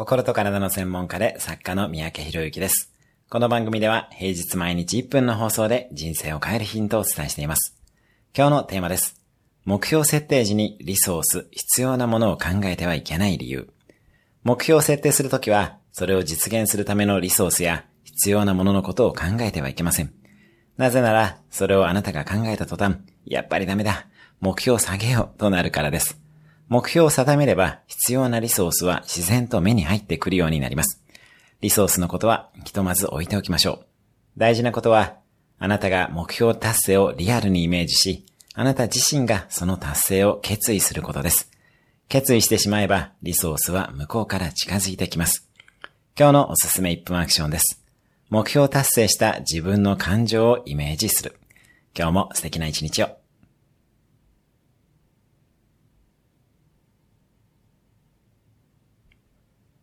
心と体の専門家で作家の三宅博之です。この番組では平日毎日1分の放送で人生を変えるヒントをお伝えしています。今日のテーマです。目標設定時にリソース、必要なものを考えてはいけない理由。目標を設定するときは、それを実現するためのリソースや必要なもののことを考えてはいけません。なぜなら、それをあなたが考えた途端、やっぱりダメだ。目標を下げようとなるからです。目標を定めれば必要なリソースは自然と目に入ってくるようになります。リソースのことはひとまず置いておきましょう。大事なことは、あなたが目標達成をリアルにイメージし、あなた自身がその達成を決意することです。決意してしまえば、リソースは向こうから近づいてきます。今日のおすすめ1分アクションです。目標達成した自分の感情をイメージする。今日も素敵な一日を。